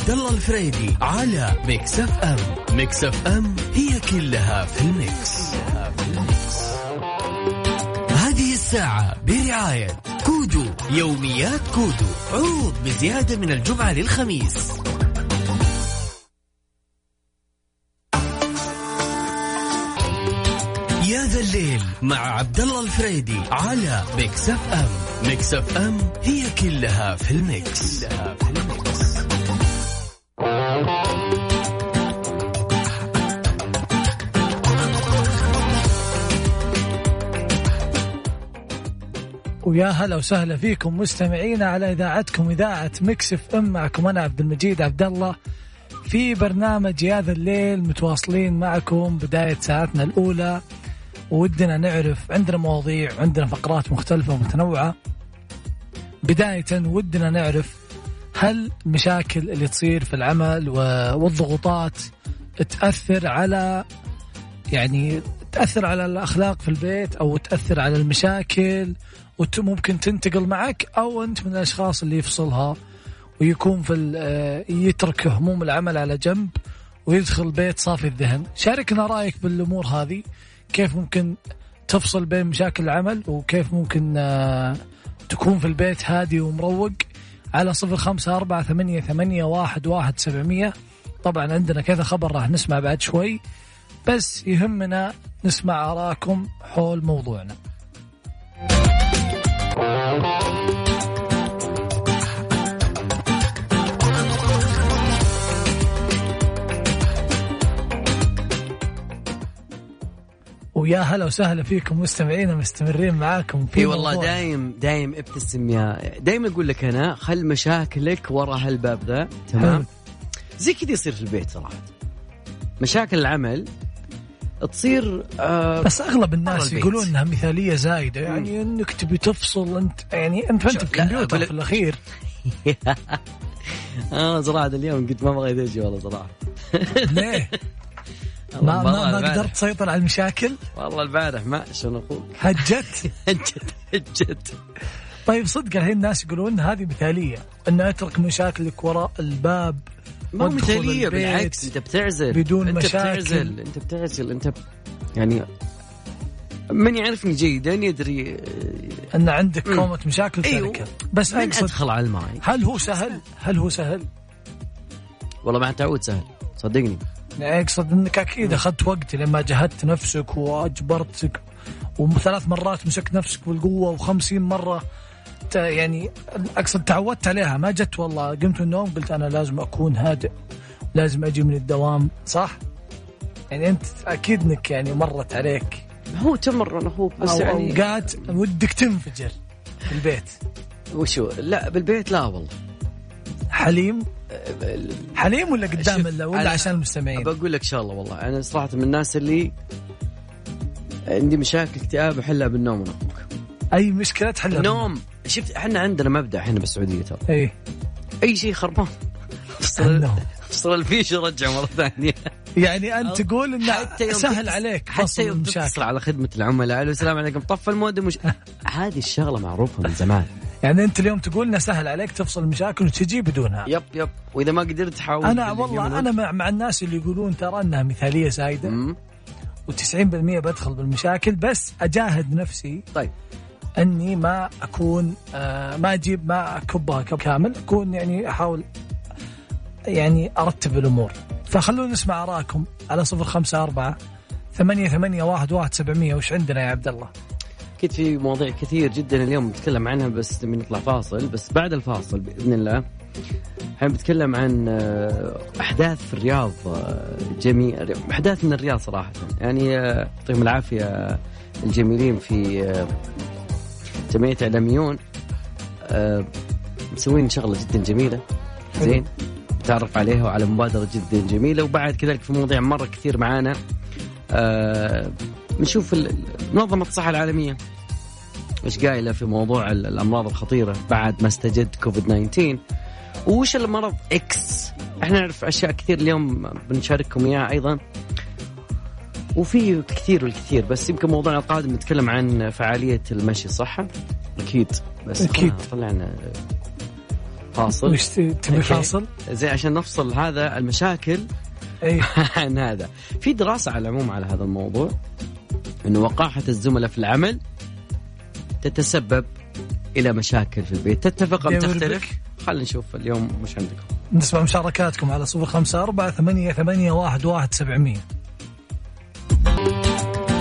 عبد الله الفريدي على Mix FM Mix FM هي كلها في ال mix, كلها في ال mix. هذه الساعة برعاية Kudu يوميات Kudu عروض بزيادة من الجمعة للخميس يا ذا الليل مع عبد الله الفريدي على Mix FM Mix FM هي كلها في ال mix, كلها في ال mix. ويا هلا وسهلا فيكم مستمعينا على إذاعتكم إذاعة Mix FM معكم أنا عبد المجيد عبد الله. في برنامج يا ذا الليل متواصلين معكم بداية ساعتنا الأولى. ودنا نعرف عندنا مواضيع عندنا فقرات مختلفة ومتنوعة. بداية ودنا نعرف هل المشاكل اللي تصير في العمل والضغوطات تأثر على يعني تأثر على الأخلاق في البيت أو تأثر على المشاكل وممكن تنتقل معك أو أنت من الأشخاص اللي يفصلها ويكون في آه، يترك هموم العمل على جنب ويدخل البيت صافي الذهن. شاركنا رأيك بالأمور هذه. كيف ممكن تفصل بين مشاكل العمل وكيف ممكن آه، تكون في البيت هادي ومروق؟ على صفر خمسة أربعة ثمانية, ثمانية واحد, واحد سبعمية. طبعا عندنا كذا خبر راح نسمع بعد شوي. بس يهمنا نسمع آراءكم حول موضوعنا. ويا هلا وسهلا فيكم مستمعينا مستمرين معاكم في والله دايم دايم ابتسم يا دايم أقول لك أنا خل مشاكلك ورا هالباب ذا. تمام؟ زي كذا يصير في البيت صراحة. مشاكل العمل تصير آه بس أغلب الناس يقولون إنها مثالية زايدة. يعني إنك تبي تفصل أنت يعني أنت فانت في الكمبيوتر في الأخير. أنا صراحة اليوم قلت ما بغيت أجي والله صراحة. ليه؟ ما ما, ما قدرت تسيطر على المشاكل؟ والله البارح ما شلون أخوك هجت؟ هجت هجت. طيب صدق الحين الناس يقولون هذه مثالية. أن أترك مشاكلك وراء الباب ما هو مثاليه بالعكس أنت بتعزل. بدون أنت مشاكل. بتعزل أنت بتعزل أنت ب... يعني من يعرفني جيدا يدري أن عندك كومة مشاكل أيوه. بس من أقصد أدخل على الماي هل هو سهل؟ هل هو سهل؟ والله مع التعود سهل. صدقني. يعني أقصد أنك أكيد أخذت وقت لما جهدت نفسك وأجبرتك وثلاث مرات مسكت نفسك بالقوة وخمسين مرة يعني أقصد تعودت عليها ما جت والله. قمت من النوم قلت أنا لازم أكون هادئ لازم أجي من الدوام صح؟ يعني أنت أكيد إنك يعني مرت عليك. هو تمر أخوك بس أو يعني اوقات ودك تنفجر في البيت. وشو لا بالبيت لا والله. حليم؟ حليم ولا قدام ولا عشان المستمعين؟ بقول لك شاء الله والله. أنا صراحة من الناس اللي عندي مشاكل اكتئاب أحلها بالنوم. أنا أي مشكلة تحلها؟ نوم شفت إحنا عندنا مبدأ إحنا بالسعودية ترى. اي أي شيء خربان. افصل افصل الفيش ورجع مرة ثانية. يعني أنت تقول إنه حتى سهل عليك حتى يوم تتصل على خدمة العملاء السلام عليكم طفى المودم مش... هذه الشغلة معروفة من زمان. يعني أنت اليوم تقول إنه سهل عليك تفصل المشاكل وتجي بدونها. يب يب. وإذا ما قدرت تحاول أنا والله أنا مع, مع الناس اللي يقولون ترى إنها مثالية زايده و90% بدخل بالمشاكل بس أجاهد نفسي طيب. أني ما أكون آه ما أجيب ما اكبها كامل أكون يعني أحاول يعني أرتب الأمور. فخلونا نسمع ارائكم على صفر خمسة أربعة ثمانية ثمانية واحد واحد سبعمية. وش عندنا يا عبد الله؟ أكيد في مواضيع كثير جدا اليوم نتكلم عنها بس من نطلع فاصل. بس بعد الفاصل بإذن الله الحين بتكلم عن آه، أحداث في الرياض آه، جميل أحداث من الرياض صراحة. يعني يعطيهم العافية الجميلين في جمعيه اعلاميون مسوين شغلة جدا جميلة. زين. تعرف عليها وعلى مبادرة جدا جميلة. وبعد كذلك في مواضيع مرة كثير معانا. نشوف منظمة الصحة العالمية. إيش قايلة في موضوع الأمراض الخطيرة بعد ما استجد كوفيد 19 وش المرض إكس إحنا نعرف أشياء كثير اليوم بنشارككم إياها أيضا. وفي كثير والكثير بس يمكن موضوعنا القادم نتكلم عن فعالية المشي صح؟ أكيد. بس أكيد. طلعنا فاصل. وش ت- تبي. فاصل؟ زي عشان نفصل هذا المشاكل أي. عن هذا. في دراسة على العموم على هذا الموضوع أنه وقاحة الزملاء في العمل تتسبب إلى مشاكل في البيت. تتفق أم يا تختلف. خلينا نشوف اليوم وش عندكم. نسمع مشاركاتكم على صفر خمسة أربعة ثمانية ثمانية واحد واحد سبعمية.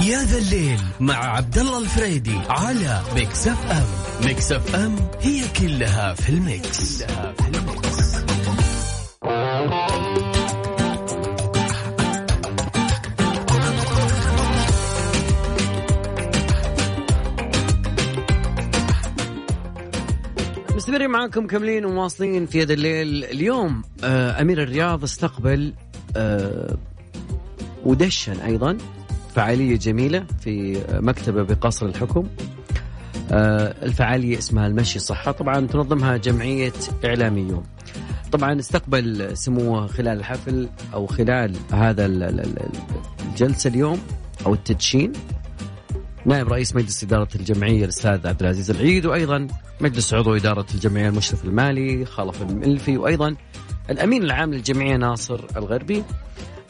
يا ذا الليل مع عبد الله الفريدي على Mix FM Mix FM هي كلها في ال mix, كلها في ال mix. مستمرين معاكم كاملين ومواصلين في هذا الليل. اليوم آه أمير الرياض استقبل آه ودشن أيضا. فعالية جميلة في مكتبة بقصر الحكم. آه الفعالية اسمها المشي صحة. طبعا تنظمها جمعية إعلاميون طبعا استقبل سموه خلال الحفل أو خلال هذا ال- ال- ال- الجلسة اليوم أو التدشين نائب رئيس مجلس إدارة الجمعية الأستاذ عبد العزيز العيد وأيضا مجلس عضو إدارة الجمعية المشرف المالي خلف الملفي وأيضا الأمين العام للجمعية ناصر الغربي.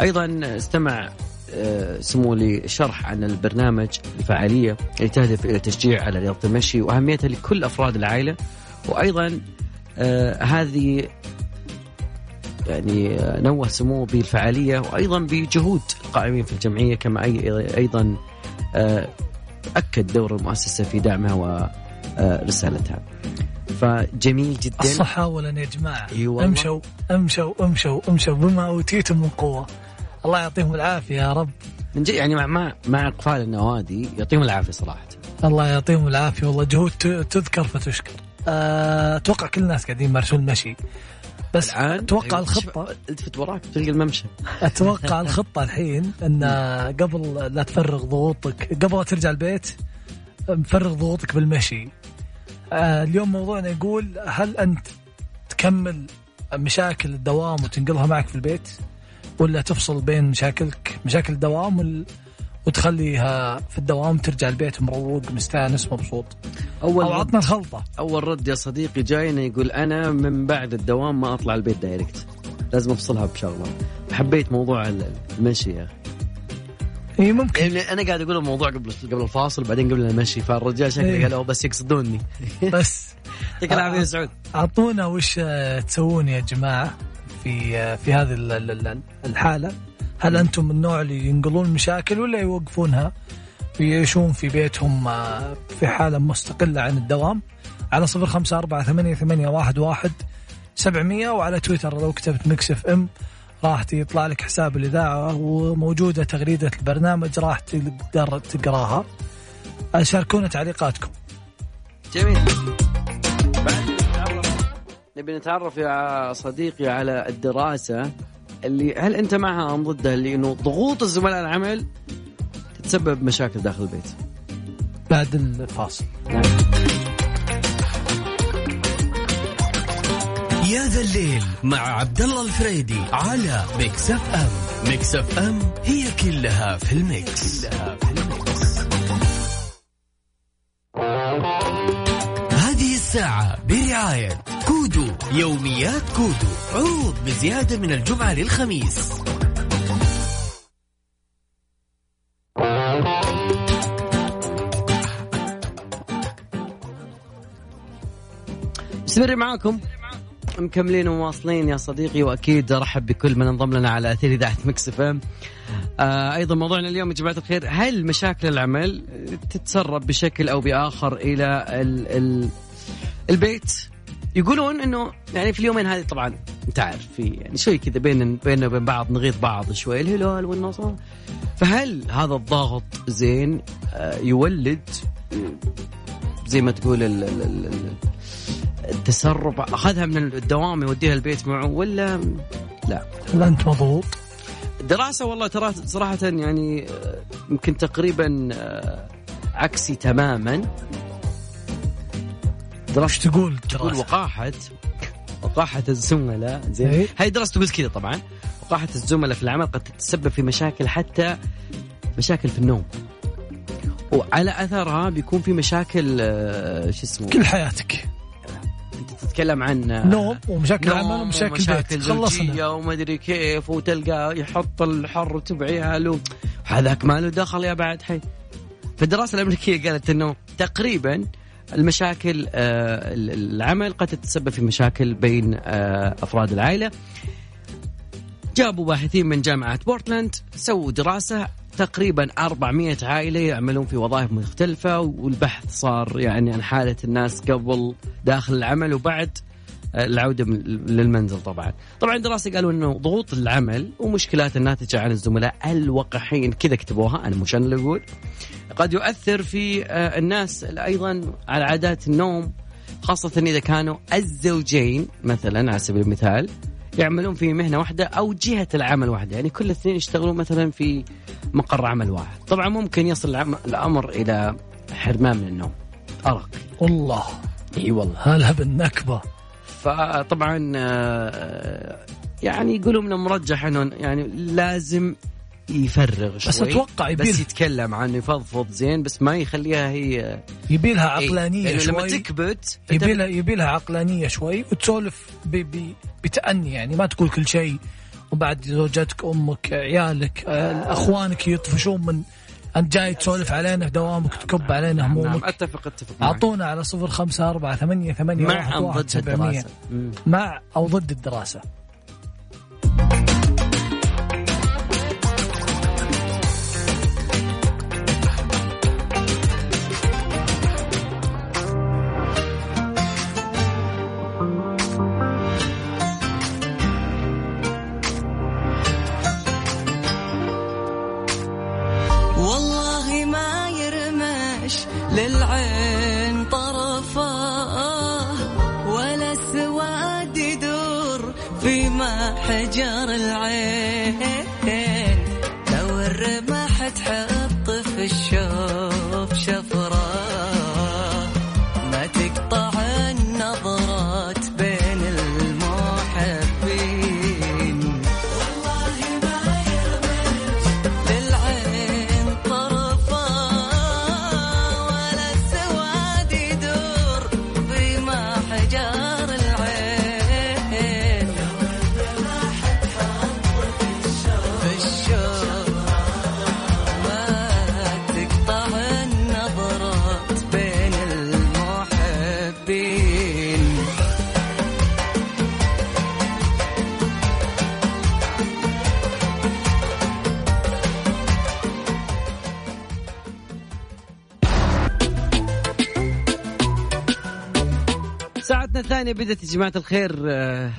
أيضا استمع آه، سمو لشرح عن البرنامج الفعالية اللي تهدف إلى تشجيع على رياضة المشي وأهميتها لكل أفراد العائلة. وأيضا آه، هذه يعني آه، نوه سموه بالفعالية وأيضا بجهود القائمين في الجمعية كما أي- أيضا أكد دور المؤسسة في دعمها ورسالتها فجميل جدا. الصحة أولا يا جماعة. امشوا امشوا امشوا امشوا بما أوتيتم من قوة. الله يعطيهم العافية يا رب. من جد يعني مع مع, مع اقفال النوادي يعطيهم العافية صراحة. الله يعطيهم العافية والله. جهود تذكر فتشكر. أه، أتوقع كل الناس قاعدين يمارسون المشي بس الآن أتوقع أيوة، الخطة شوف، التفت وراك تلقى الممشى. أتوقع الخطة الحين إن قبل لا تفرغ ضغوطك قبل لا ترجع البيت مفرغ ضغوطك بالمشي. آه، اليوم موضوعنا يقول هل أنت تكمل مشاكل الدوام وتنقلها معك في البيت؟ ولا تفصل بين مشاكلك مشاكل الدوام وال... وتخليها في الدوام ترجع البيت مروق مستانس مبسوط. أول أو عطنا الخلطة. أول رد يا صديقي جاينا يقول أنا من بعد الدوام ما أطلع البيت دايركت. لازم أفصلها بشغله حبيت موضوع ال- المشي يا أخي. إي ممكن. يعني أنا قاعد أقول الموضوع قبل قبل الفاصل بعدين قبل المشي فالرجال شكله إيه. قال "أوه، بس يقصدوني. بس. يعطيك العافيه يا سعود. أعطونا وش تسوون يا جماعة؟ في في هذه ال- ال- ال- الحالة؟ هل أنتم من النوع اللي ينقلون المشاكل ولا يوقفونها؟ ويعيشون في بيتهم آه، في حالة مستقلة عن الدوام؟ على صفر خمسة أربعة ثمانية, ثمانية واحد, واحد سبعمية وعلى تويتر لو كتبت Mix FM راح يطلع لك حساب الإذاعة وموجودة تغريدة البرنامج راح تقدر تقراها. شاركونا تعليقاتكم. جميل. نبي نتعرف يا صديقي على الدراسة اللي هل أنت معها أم ضدها؟ اللي إنه ضغوط الزملاء العمل تتسبب مشاكل داخل البيت. بعد الفاصل. يا ذا الليل مع عبد الله الفريدي على Mix FM. Mix FM هي كلها في ال mix, كلها في ال mix. الساعة برعاية Kudu يوميات Kudu عروض بزيادة من الجمعة للخميس مستمر معاكم مكملين ومواصلين يا صديقي وأكيد أرحب بكل من انضم لنا على أثير إذاعة Mix FM. آه أيضا موضوعنا اليوم يا جماعة الخير هل مشاكل العمل تتسرب بشكل أو بآخر إلى ال ال البيت؟ يقولون إنه يعني في اليومين هذه طبعا أنت عارف في يعني شوي كذا بين بيننا وبين بعض نغيظ بعض شوي الهلال والنصر فهل هذا الضغط زين آه يولد زي ما تقول ال ال ال ال التسرب أخذها من الدوام يوديها البيت معه ولا لا هل أنت مضغوط؟ دراسة والله ترى صراحة يعني آه، يمكن تقريبا آه، عكسي تماما وش دراسه تقول؟ تقول دراسة؟ وقاحة. وقاحة الزملاء زين. إيه. هاي دراسه تقول كذا طبعا. وقاحة الزملاء في العمل قد تتسبب في مشاكل حتى مشاكل في النوم. وعلى أثرها بيكون في مشاكل آه، شو اسمه؟ كل حياتك. أنت يتكلم عن آه، نوم ومشاكل نوم عمل ومشاكل ومشاكل بيت. خلصنا. وما ادري كيف وتلقى يحط الحر وتبع عياله هذاك ما له دخل يا بعد حي. فالدراسة الأمريكية قالت أنه تقريبا المشاكل آه، العمل قد تتسبب في مشاكل بين آه، أفراد العائلة. جابوا باحثين من جامعة بورتلاند سووا دراسة تقريبا 400 عائلة يعملون في وظائف مختلفة والبحث صار يعني عن حالة الناس قبل داخل العمل وبعد العودة من- للمنزل طبعا. طبعا دراسة قالوا أنه ضغوط العمل ومشكلات الناتجة عن الزملاء الوقحين كذا كتبوها أنا مش أنا اللي أقول قد يؤثر في آه، الناس أيضا على عادات النوم خاصة إذا كانوا الزوجين مثلا على سبيل المثال يعملون في مهنة واحدة أو جهة العمل واحدة. يعني كل اثنين يشتغلون مثلا في مقر عمل واحد. طبعا ممكن يصل الأمر إلى حرمان من النوم. أرق. والله. إي والله. هلا بالنكبه فطبعا آه، يعني يقولوا من المرجح إنه يعني لازم يفرغ شوي. بس أتوقع يبيل بس يتكلم عنه يفضفض زين بس ما يخليها هي يبي لها إيه، عقلانية لما شوي. تكبت يبي لها يبي لها عقلانية شوي وتسولف بتأني يعني ما تقول كل شيء. وبعد زوجتك أمك عيالك آه، أخوانك يطفشون من أنت جاي تسولف علينا في دوامك تكب علينا نعم همومك أتفق أتفق معك. أعطونا على صفر خمسة أربعة ثمانية ثمانية مع واحد ضد مم. مع أو ضد الدراسة حجر الثانية بدأت يا جماعة الخير آه،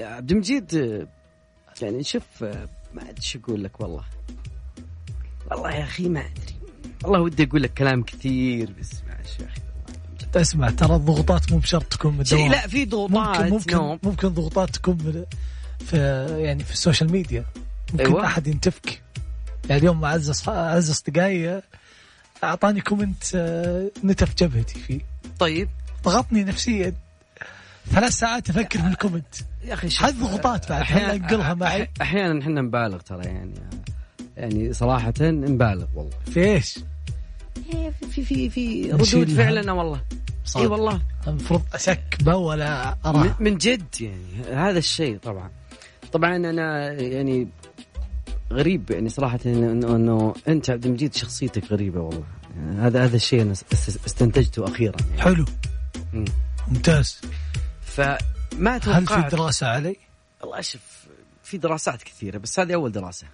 عبد المجيد آه، يعني شوف آه، ما ادري شو أقول لك والله. والله يا أخي ما أدري. والله ودي أقول لك كلام كثير بس معلش يا أخي. اسمع ترى الضغوطات مو بشرط تكون من الدوام لا في ضغوطات ممكن ممكن نوم ممكن ضغوطات تكون من في يعني في ال social media. ممكن أيوة. أحد ينتفك. يعني اليوم أعز أعز أصدقائي أعطاني comment نتف جبهتي فيه. طيب. ضغطني نفسيا. ثلاث ساعات أفكر في ال comment. يا أخي شوف، هذه ضغوطات بعد هل انقلها معي. أحيانا إحنا نبالغ ترى يعني. يعني صراحة نبالغ والله. في إيش؟ في في في في ردود. فعلنا والله. إي. والله. المفروض ا skip ه ولا اقراه من جد يعني. هذا الشيء طبعا. طبعا أنا يعني غريب يعني صراحة انه إنه أنت عبد المجيد شخصيتك غريبة والله. يعني هذا هذا الشيء أنا است- استنتجته أخيرا يعني. حلو. مم. ممتاز. فما هل في توقعت دراسة علي؟ والله شوف في دراسات كثيرة بس هذه أول دراسة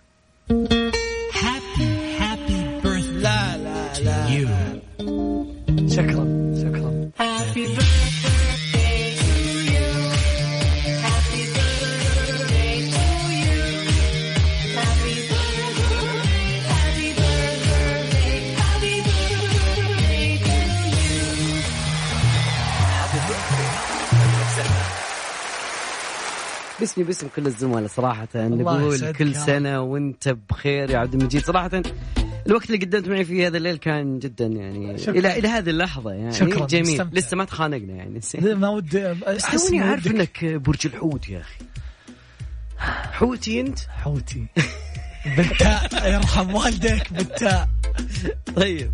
باسمي باسم كل الزملاء صراحة. نقول كل. سنة وانت بخير يا عبد المجيد. صراحة الوقت اللي قدمت معي فيه هذا الليل كان جدا يعني شكراً. إلى إلى هذه اللحظة يعني. شكراً، جميل. مستمتع. لسه ما تخانقنا يعني. ما ودي توني عارف إنك برج الحوت يا أخي. حوتي أنت؟ حوتي. بالتاء يرحم والديك بالتاء. طيب.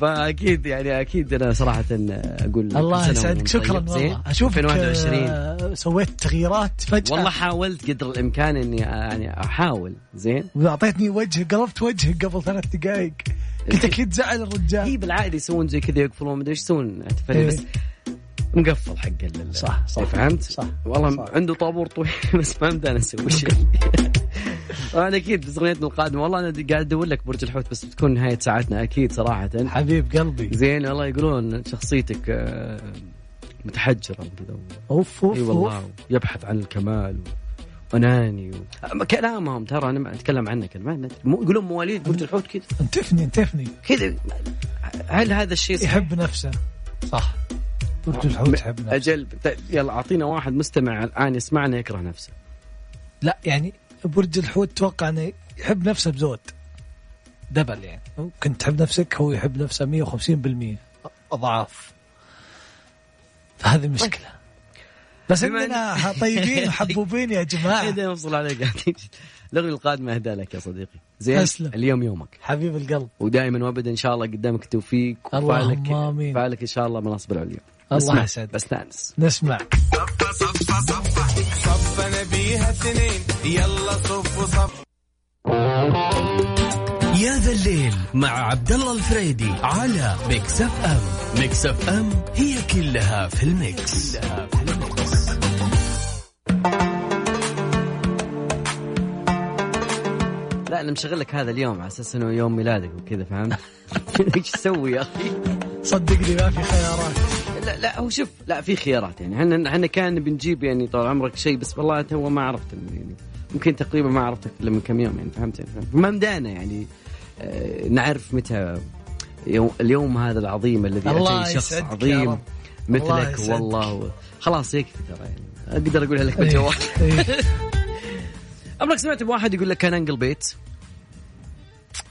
فأكيد يعني أكيد أنا صراحة أقول الله يسعدك. شكرا طيب. زين؟ والله اشوفك 2021 آه، سويت تغييرات فجأة. والله حاولت قدر الإمكان إني يعني أحاول. زين. واعطيتني وجه قلبت وجهك قبل ثلاث دقائق. قلت أكيد زعل الرجال. هي بالعاده يسوون زي كذا يقفلون مدري إيش يسوون إيه. بس مقفل حق ال- صح، صح. فهمت؟ صح، والله صح. عنده طابور طويل بس ما مدانا نسوي شيء طبعا أكيد بس أغنيتنا القادمة والله أنا قاعد أدور لك برج الحوت بس بتكون نهاية ساعتنا أكيد صراحة حبيب قلبي زين والله يقولون شخصيتك آه، متحجرة وكذا أوف أوف أي أوف والله يبحث عن الكمال واناني و... كلامهم ترى أنا ما أتكلم عنك ما يقولون مواليد برج الحوت كذا انتفني انتفني كذا هل هذا الشيء صحيح؟ يحب نفسه صح برج الحوت يحب نفسه أجل يلا أعطينا واحد مستمع الآن يسمعنا يكره نفسه. لا يعني برج الحوت توقع أنه يحب نفسه بزود. دبل يعني. ممكن تحب نفسك هو يحب نفسه 150% أضعاف. فهذه مشكلة. بس اننا طيبين وحبوبين يا جماعة. إذا نفصل عليك. الأغنية القادمة أهدى لك يا صديقي. زين. اليوم يومك. حبيب القلب. ودائما وابدا إن شاء الله قدامك التوفيق. وفعلك آمين. فعلك إن شاء الله مناصب العليا. الله اسمع، يسعدك. بس نانس نسمع صفنا بيها اثنين يلا صف وصف يا ذا الليل مع عبد الله الفريدي على Mix FM Mix FM هي كلها في ال mix, كلها في ال mix. لا أنا مشغل لك هذا اليوم على أساس إنه يوم ميلادك وكذا فهمت؟ إيش تسوي يا أخي؟ صدقني ما في خيارات لا لا هو شوف لا في خيارات يعني إحنا إحنا كان بنجيب يعني طال عمرك شيء بس والله تو ما عرفت يعني يمكن تقريبا ما عرفتك إلا من كم يوم يعني فهمت يعني؟ ما مدانا يعني آه نعرف متى يوم اليوم هذا العظيم الذي الله اتى شخص عظيم مثلك. والله خلاص يكفي ترى يعني أقدر أقولها لك إيه. بالجوال إيه. عمرك سمعت بواحد يقول لك كان أنقل بيت؟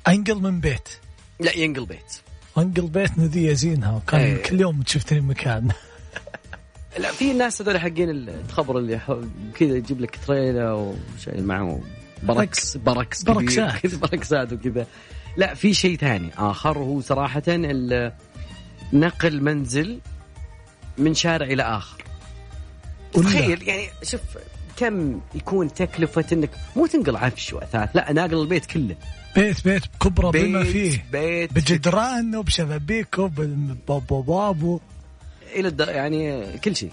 أنقل من بيت لا ينقل بيت أنقل بيت نذي زينها. وكان إيه. كل يوم تشوفتني مكان. لا في ناس هذول حقين الخبر اللي كذا يجيب لك تريلا وشيء معه بركس بركس. بركسات. بركسات وكذا. لا في شيء ثاني آخر هو صراحة نقل منزل من شارع إلى آخر. تخيل يعني شوف كم يكون تكلفة إنك مو تنقل عفش وأثاث. لا ناقل البيت كله. بيت بيت بما بيت فيه. بيت. بجدران وبشبابيك وبابو إلى الد... يعني كل شيء.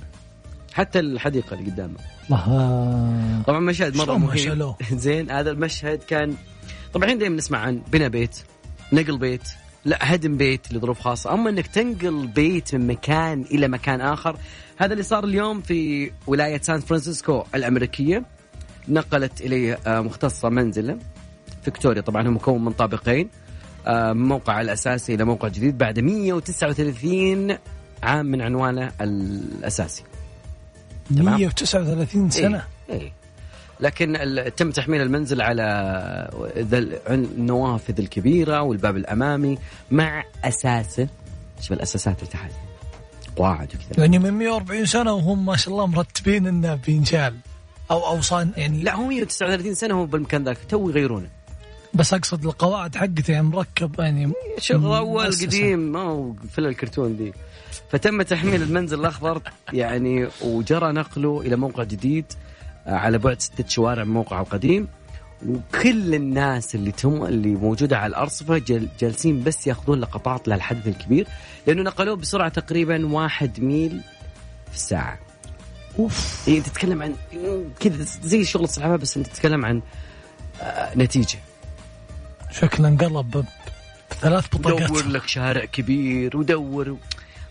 حتى الحديقة اللي قدامه. الله طبعا مشهد مرة مهم زين هذا المشهد كان طبعا الحين دائما نسمع عن بناء بيت نقل بيت لا هدم بيت لظروف خاصة. أما إنك تنقل بيت من مكان إلى مكان آخر هذا اللي صار اليوم في ولاية سان فرانسيسكو الأمريكية. نقلت إليه آه، مختصة منزله. فيكتوريا طبعا هو مكون من طابقين آه، من موقع الأساسي إلى موقع جديد بعد 139 عام من عنوانه الأساسي تمام. 139 سنه إيه. إيه. لكن تم تحميل المنزل على النوافذ الكبيرة والباب الأمامي مع أساسه شوف الأساسات اللي تحت قواعد وكذا يعني من 140 سنة وهم ما شاء الله مرتبين إنه بينشال أو أو صان يعني لا هو 139 سنة هو بالمكان ذاك تو يغيرونه بس أقصد القواعد حقته يعني مركب يعني شغل مؤسسة. قديم ما هو فيلم الكرتون دي فتم تحميل المنزل الأخضر يعني وجرى نقله إلى موقع جديد آه، على بعد ستة شوارع من موقعه القديم وكل الناس اللي تم اللي موجودة على الأرصفة جل جالسين بس يأخذون لقطات للحدث الكبير لأنه نقلوه بسرعة تقريبا واحد ميل في الساعة. أوف إيه انت تتكلم عن كذا زي شغل الصحافه بس انت تتكلم عن آه نتيجة. شكله انقلب بثلاث بطاقات. دور لك شارع كبير ودور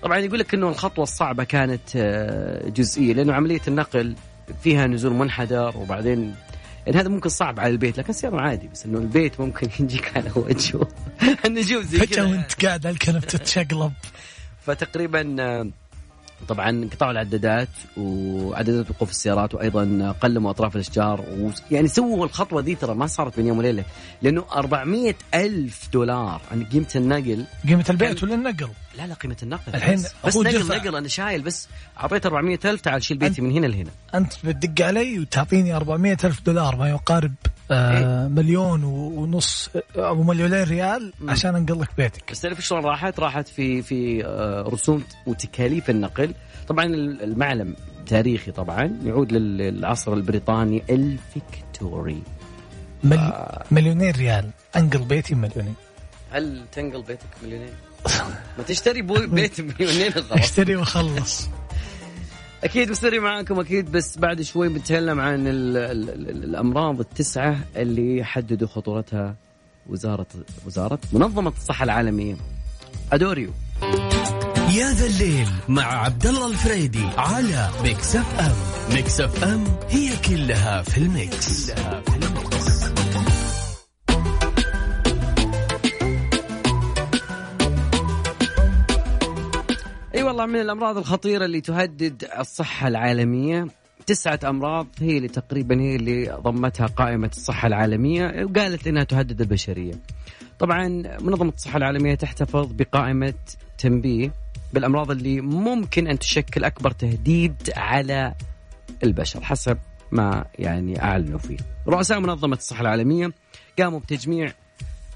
طبعا يقول لك إنه الخطوة الصعبة كانت آه، جزئية لأنه عملية النقل فيها نزول منحدر وبعدين يعني هذا ممكن صعب على البيت لكن سيارة عادي بس إنه البيت ممكن يجيك على وجهه. النجوم زي كذا وانت قاعد على الكنب تتشقلب. فتقريبا آه، طبعا قطعوا العدادات وعدادات وقوف السيارات وأيضا قلموا أطراف الأشجار ويعني سووا الخطوة دي ترى ما صارت بين يوم وليلة لأنه 400 ألف دولار. عن قيمة النقل قيمة البيت ولا النقل لا لا قيمة النقل. الحين بس, بس نقل. نقل أنا شايل بس أعطيته 400 ألف تعال شيل بيتي من هنا لهنا. أنت بتدق علي وتعطيني 400 ألف دولار ما يقارب آه مليون ونص أو مليونين ريال عشان انقل لك بيتك. بس تعرف شلون راحت؟ راحت في في آه، رسوم وتكاليف النقل. طبعا المعلم تاريخي طبعا يعود لل- للعصر البريطاني الفيكتوري. مل... مليونين ريال. أنقل بيتي مليونين هل تنقل بيتك مليونين؟ ما تشتري بيت مليونين خلاص اشتري واخلص أكيد مستمرين معاكم أكيد بس بعد شوي بنتكلم عن ال ال ال الأمراض التسعة اللي حددوا خطورتها وزاره وزارة منظمة الصحة العالمية. أدوريو. يا ذا الليل مع عبد الله الفريدي على Mix FM. Mix FM هي كلها في ال mix, كلها في ال mix. اي والله من الأمراض الخطيرة اللي تهدد الصحة العالمية. تسعة أمراض هي اللي تقريبا هي اللي ضمتها قائمة الصحة العالمية وقالت إنها تهدد البشرية. طبعا منظمة الصحة العالمية تحتفظ بقائمة تنبيه بالأمراض اللي ممكن أن تشكل أكبر تهديد على البشر حسب ما يعني أعلنوا فيه. رؤساء منظمة الصحة العالمية قاموا بتجميع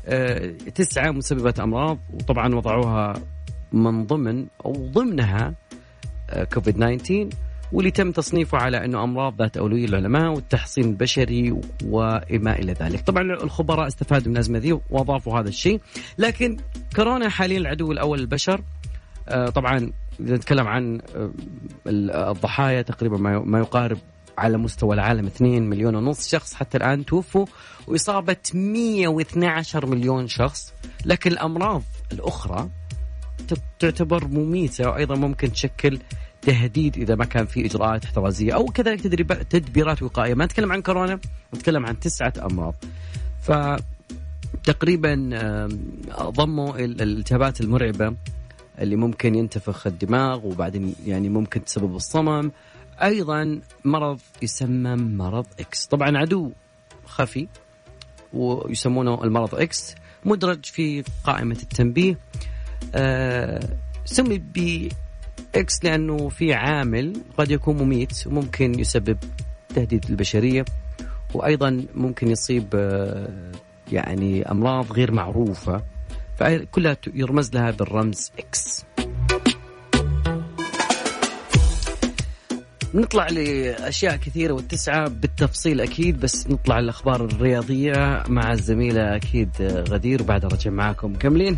آه، تسعة مسببات أمراض وطبعا وضعوها من ضمن أو ضمنها آه، كوفيد 19 واللي تم تصنيفه على إنه أمراض ذات أولوية للعلماء والتحصين البشري وما إلى ذلك، طبعا الخبراء استفادوا من الأزمة ذي وأضافوا هذا الشيء، لكن كورونا حاليا العدو الأول للبشر آه، طبعا إذا نتكلم عن آه، الضحايا تقريبا ما يقارب على مستوى العالم 2 مليون ونص شخص حتى الآن توفوا وإصابة 112 مليون شخص، لكن الأمراض الأخرى تعتبر مميتة وأيضا ممكن تشكل تهديد إذا ما كان في إجراءات احترازية أو كذلك تدبيرات وقائية. ما نتكلم عن كورونا نتكلم عن تسعة أمراض. ف تقريبا ضموا ال- الالتهابات المرعبة اللي ممكن ينتفخ الدماغ وبعدين يعني ممكن تسبب الصمم. أيضا مرض يسمى مرض X طبعا عدو خفي ويسمونه المرض X مدرج في قائمة التنبيه. سمي ب X لأنه في عامل قد يكون مميت وممكن يسبب تهديد للبشرية وأيضا ممكن يصيب آه، يعني أمراض غير معروفة فكلها يرمز لها بالرمز إكس نطلع لأشياء كثيرة والتسعه بالتفصيل أكيد بس نطلع الاخبار الرياضية مع الزميلة أكيد آه، غدير وبعدها رجع معاكم. مكملين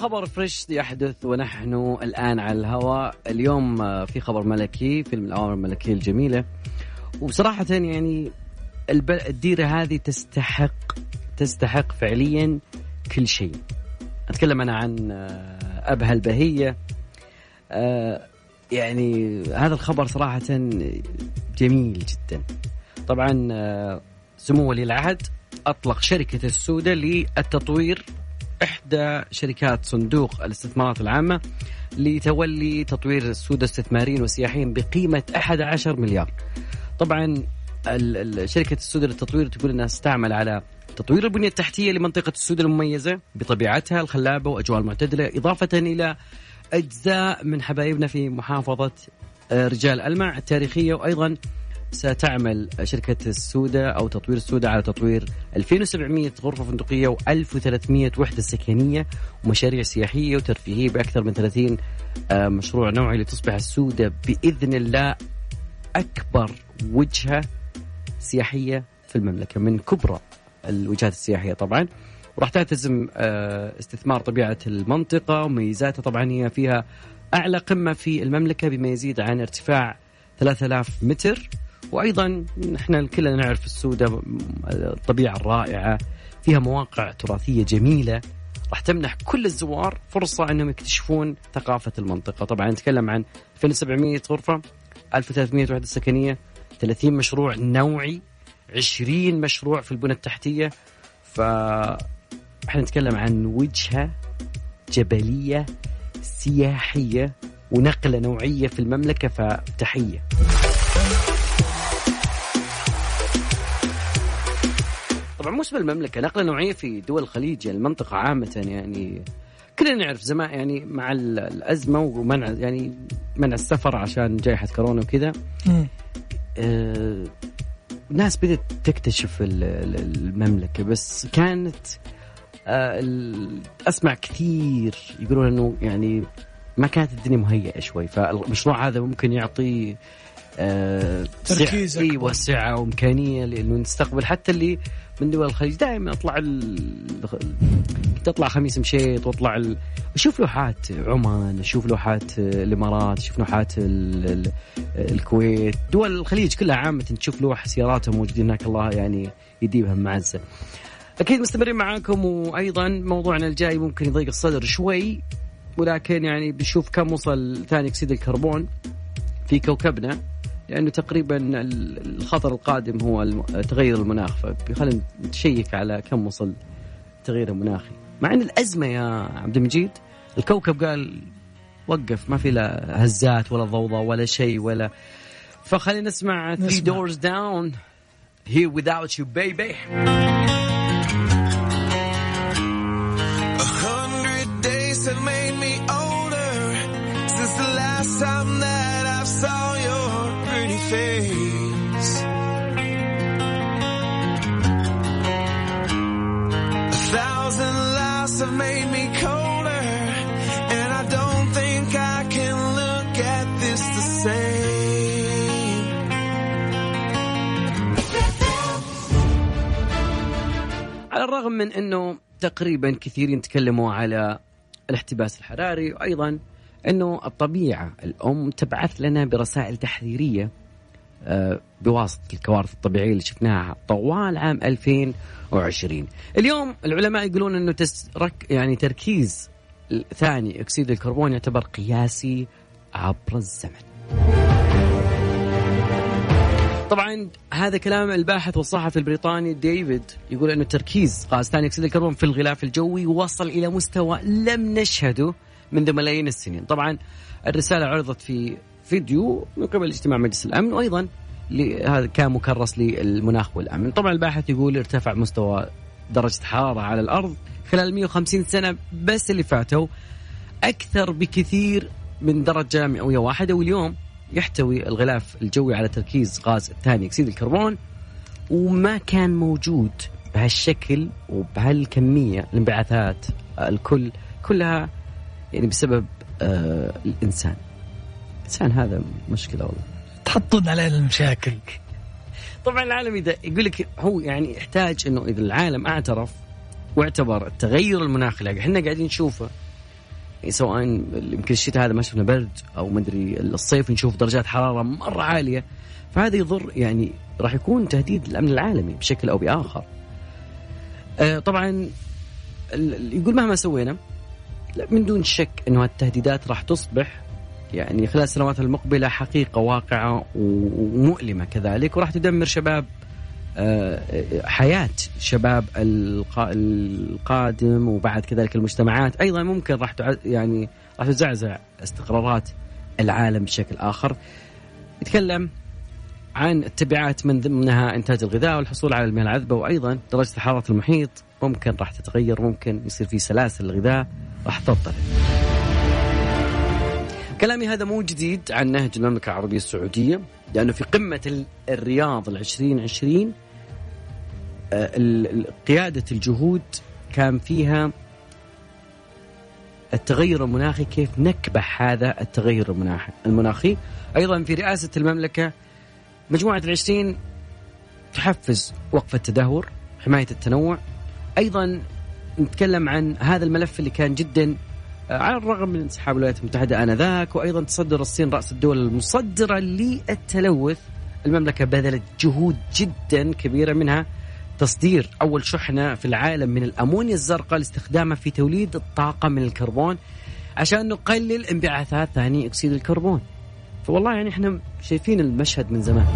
خبر fresh يحدث ونحن الآن على الهواء. اليوم آه، في خبر ملكي فيلم الأوامر الملكية الجميلة. وبصراحة يعني الديرة هذه تستحق تستحق فعليا كل شيء. أتكلم أنا عن آه، أبها البهية. آه، يعني هذا الخبر صراحة جميل جدا. طبعا سمو ولي العهد أطلق شركة السوده للتطوير إحدى شركات صندوق الاستثمارات العامة لتولي تطوير السوده استثماريا وسياحيا بقيمة 11 مليار. طبعا ال- ال- شركة السوده للتطوير تقول إنها تستعمل على تطوير البنية التحتية لمنطقة السوده المميزة بطبيعتها الخلابة وأجواء المعتدلة إضافة إلى أجزاء من حبايبنا في محافظة آه، رجال ألمع التاريخية وأيضا ستعمل شركة السودة أو تطوير السودة على تطوير 2700 غرفة فندقية و1300 وحدة سكنية ومشاريع سياحية وترفيهية بأكثر من 30 آه، مشروع نوعي لتصبح السودة بإذن الله أكبر وجهة سياحية في المملكة من كبرى الوجهات السياحية طبعا. وراح تلتزم آه، استثمار طبيعة المنطقة وميزاتها طبعا هي فيها أعلى قمة في المملكة بما يزيد عن ارتفاع 3000 متر. وأيضا نحن كلنا نعرف السودة الطبيعة الرائعة فيها مواقع تراثية جميلة راح تمنح كل الزوار فرصة أنهم يكتشفون ثقافة المنطقة. طبعا نتكلم عن 2700 غرفة 1300 وحدة سكنية 30 مشروع نوعي 20 مشروع في البنى التحتية. ف إحنا نتكلم عن وجهة جبلية سياحية ونقلة نوعية في المملكة فتحية. طبعا مش بالمملكة نقلة نوعية في دول الخليج يعني المنطقة عامة يعني كلنا نعرف زمان يعني مع ال- الأزمة ومنع يعني منع السفر عشان جائحة كورونا وكذا. آه، ناس بدأت تكتشف ال- ال- المملكة بس كانت آه، أسمع كثير يقولون أنه يعني ما كانت الدنيا مهيئة شوي فالمشروع هذا ممكن يعطي آه، سعة- تركيز أكبر. أيوه سعه وإمكانية لأنه نستقبل حتى اللي من دول الخليج دائما أطلع. تطلع خميس مشيط وأطلع ال... أشوف لوحات عمان أشوف لوحات الإمارات أشوف لوحات ال... ال... الكويت دول الخليج كلها عامة تشوف لوح سياراتهم موجودين هناك الله يعني يديمها معزة أكيد مستمرين معاكم وأيضا موضوعنا الجاي ممكن يضيق الصدر شوي ولكن يعني بنشوف كم وصل ثاني أكسيد الكربون في كوكبنا لأنه تقريبا ال- الخطر القادم هو تغير المناخ فخلينا نشيك على كم وصل التغيير المناخي مع إن الأزمة يا عبد المجيد الكوكب قال وقف ما في لا هزات ولا ضوضاء ولا شيء ولا فخلينا نسمع Three نسمع. Doors Down Here Without You Baby A hundred days have made me older since the last time that Saw your pretty face. A thousand lives have made me colder, and I don't think I can look at this the same. على الرغم من انه تقريبا كثيرين تكلموا على الاحتباس الحراري وأيضا إنه الطبيعة الأم تبعث لنا برسائل تحذيرية آه، بواسطة الكوارث الطبيعية اللي شفناها طوال عام 2020. اليوم العلماء يقولون إنه تسرك يعني تركيز ثاني أكسيد الكربون يعتبر قياسي عبر الزمن. طبعا هذا كلام الباحث والصحفي البريطاني ديفيد يقول إنه تركيز غاز ثاني أكسيد الكربون في الغلاف الجوي وصل إلى مستوى لم نشهده منذ ملايين السنين، طبعا الرسالة عرضت في فيديو من قبل اجتماع مجلس الأمن وأيضا ل- هذا كان مكرس للمناخ والأمن، طبعا الباحث يقول ارتفع مستوى درجة الحراره على الأرض خلال 150 سنة بس اللي فاتوا أكثر بكثير من درجة مئوية واحدة واليوم يحتوي الغلاف الجوي على تركيز غاز ثاني أكسيد الكربون وما كان موجود بهالشكل وبهالكمية الانبعاثات الكل كلها يعني بسبب آه الإنسان. الإنسان هذا مشكلة والله. تحطون علينا المشاكل. طبعا العالم إذا يقول لك هو يعني يحتاج إنه إذا العالم اعترف واعتبر التغير المناخي اللي إحنا قاعدين نشوفه. يعني سواء يمكن الشتاء هذا ما شفنا برد أو مدري الصيف نشوف درجات حرارة مرة عالية. فهذا يضر يعني راح يكون تهديد للأمن العالمي بشكل أو بآخر. آه، طبعا يقول مهما سوينا لا، من دون شك إنه التهديدات راح تصبح يعني خلال السنوات المقبلة حقيقة واقعة ومؤلمة كذلك وراح تدمر شباب آه، حياة شباب القا- القادم وبعد كذلك المجتمعات. أيضا ممكن راح يعني راح تزعزع استقرارات العالم بشكل آخر. يتكلم عن التبعات من ضمنها إنتاج الغذاء والحصول على المياه العذبة وأيضا درجة حراره المحيط ممكن راح تتغير ممكن يصير في سلاسل الغذاء. راح تضطرب كلامي هذا مو جديد عن نهج المملكة العربية السعودية لأنه في قمة ال- الرياض العشرين عشرين آه، قيادة الجهود كان فيها التغير المناخي كيف نكبح هذا التغير المناخي. أيضا في رئاسة المملكة مجموعة العشرين تحفز وقف التدهور حماية التنوع. أيضا نتكلم عن هذا الملف اللي كان جدا آه، على الرغم من انسحاب الولايات المتحدة آنذاك وأيضا تصدر الصين رأس الدول المصدرة للتلوث. المملكة بذلت جهود جدا كبيرة منها تصدير أول شحنة في العالم من الأمونيا الزرقاء لاستخدامها في توليد الطاقة من الكربون عشان نقلل انبعاثات ثاني أكسيد الكربون. فوالله يعني إحنا شايفين المشهد من زمان.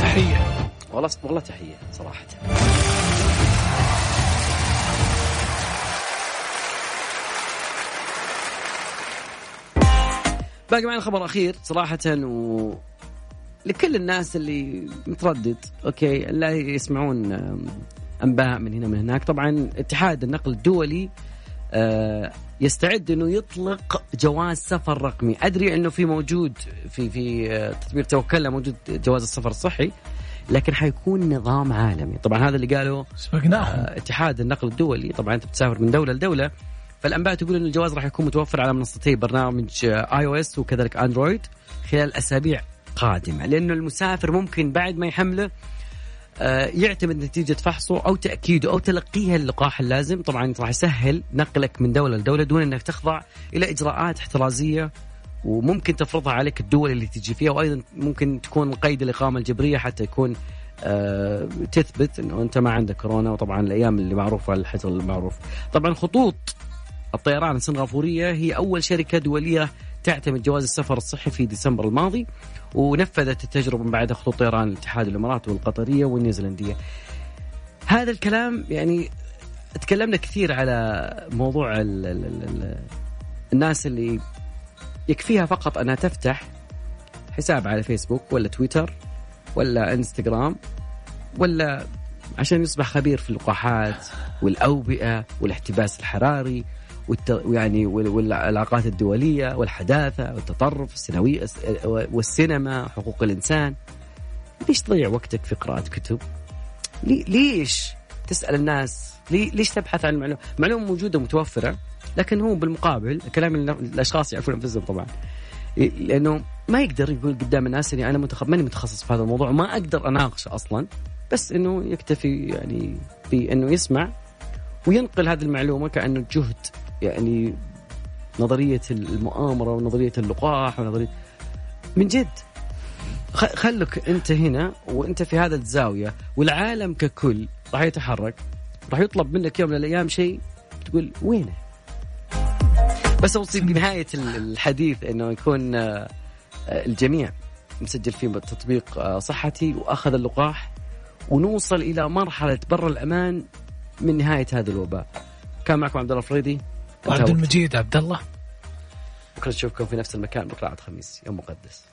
تحية. والله والله تحية صراحة. باقي معنا خبر أخير صراحة و لكل الناس اللي متردد أوكي لا يسمعون أنباء من هنا من هناك. طبعا اتحاد النقل الدولي آه، يستعد إنه يطلق جواز سفر رقمي. أدري إنه في موجود في في آه، تطبيق توكلنا موجود جواز السفر الصحي لكن حيكون نظام عالمي. طبعا هذا اللي قاله سبقناهم. آه، اتحاد النقل الدولي. طبعا أنت بتسافر من دولة لدولة فالانباء تقول إن الجواز راح يكون متوفر على منصتي برنامج آي أو إس وكذلك أندرويد خلال أسابيع قادمة لأنه المسافر ممكن بعد ما يحمله آه، يعتمد نتيجة فحصه أو تأكيده أو تلقيه اللقاح اللازم. طبعا راح يسهل نقلك من دولة لدولة دون أنك تخضع إلى إجراءات احترازية وممكن تفرضها عليك الدول اللي تجي فيها وأيضا ممكن تكون قيد الإقامة الجبرية حتى يكون آه، تثبت أنه أنت ما عندك كورونا وطبعا الأيام اللي معروفة الحجر المعروف. طبعا خطوط الطيران السنغافورية هي أول شركة دولية تعتمد جواز السفر الصحي في ديسمبر الماضي ونفذت التجربة من بعدها خطوط طيران الاتحاد الإمارات والقطرية والنيوزيلندية. هذا الكلام يعني تكلمنا كثير على موضوع ال ال ال ال الناس اللي يكفيها فقط أنها تفتح حساب على فيسبوك ولا تويتر ولا إنستغرام ولا عشان يصبح خبير في اللقاحات والأوبئة والاحتباس الحراري والت... يعني وال- والعلاقات الدولية والحداثة والتطرف السنوي والسينما حقوق الإنسان. ليش تضيع وقتك في قراءة كتب؟ لي... ليش تسأل الناس؟ لي... ليش تبحث عن معلومة معلومة موجودة متوفرة لكن هو بالمقابل كلام ال- الأشخاص يعرفون أنفسهم طبعا. لأنه ما يقدر يقول قدام الناس إني أنا متخ... ماني متخصص في هذا الموضوع ما أقدر اناقشه أصلا بس إنه يكتفي يعني في انه يسمع وينقل هذه المعلومة كأنه جهد. يعني نظرية المؤامرة ونظرية اللقاح ونظريه من جد. خلك أنت هنا وأنت في هذا الزاوية والعالم ككل راح يتحرك راح يطلب منك يوم من الأيام شيء تقول وينه؟ بس اوصي بنهاية ال- الحديث إنه يكون آه، الجميع مسجل فيه تطبيق آه، صحتي وأخذ اللقاح ونوصل إلى مرحلة بر الأمان من نهاية هذا الوباء. كان معكم عبد الله الفريدي. وعبد المجيد عبد الله بكره نشوفكم في نفس المكان بكرة عاد خميس يوم مقدس.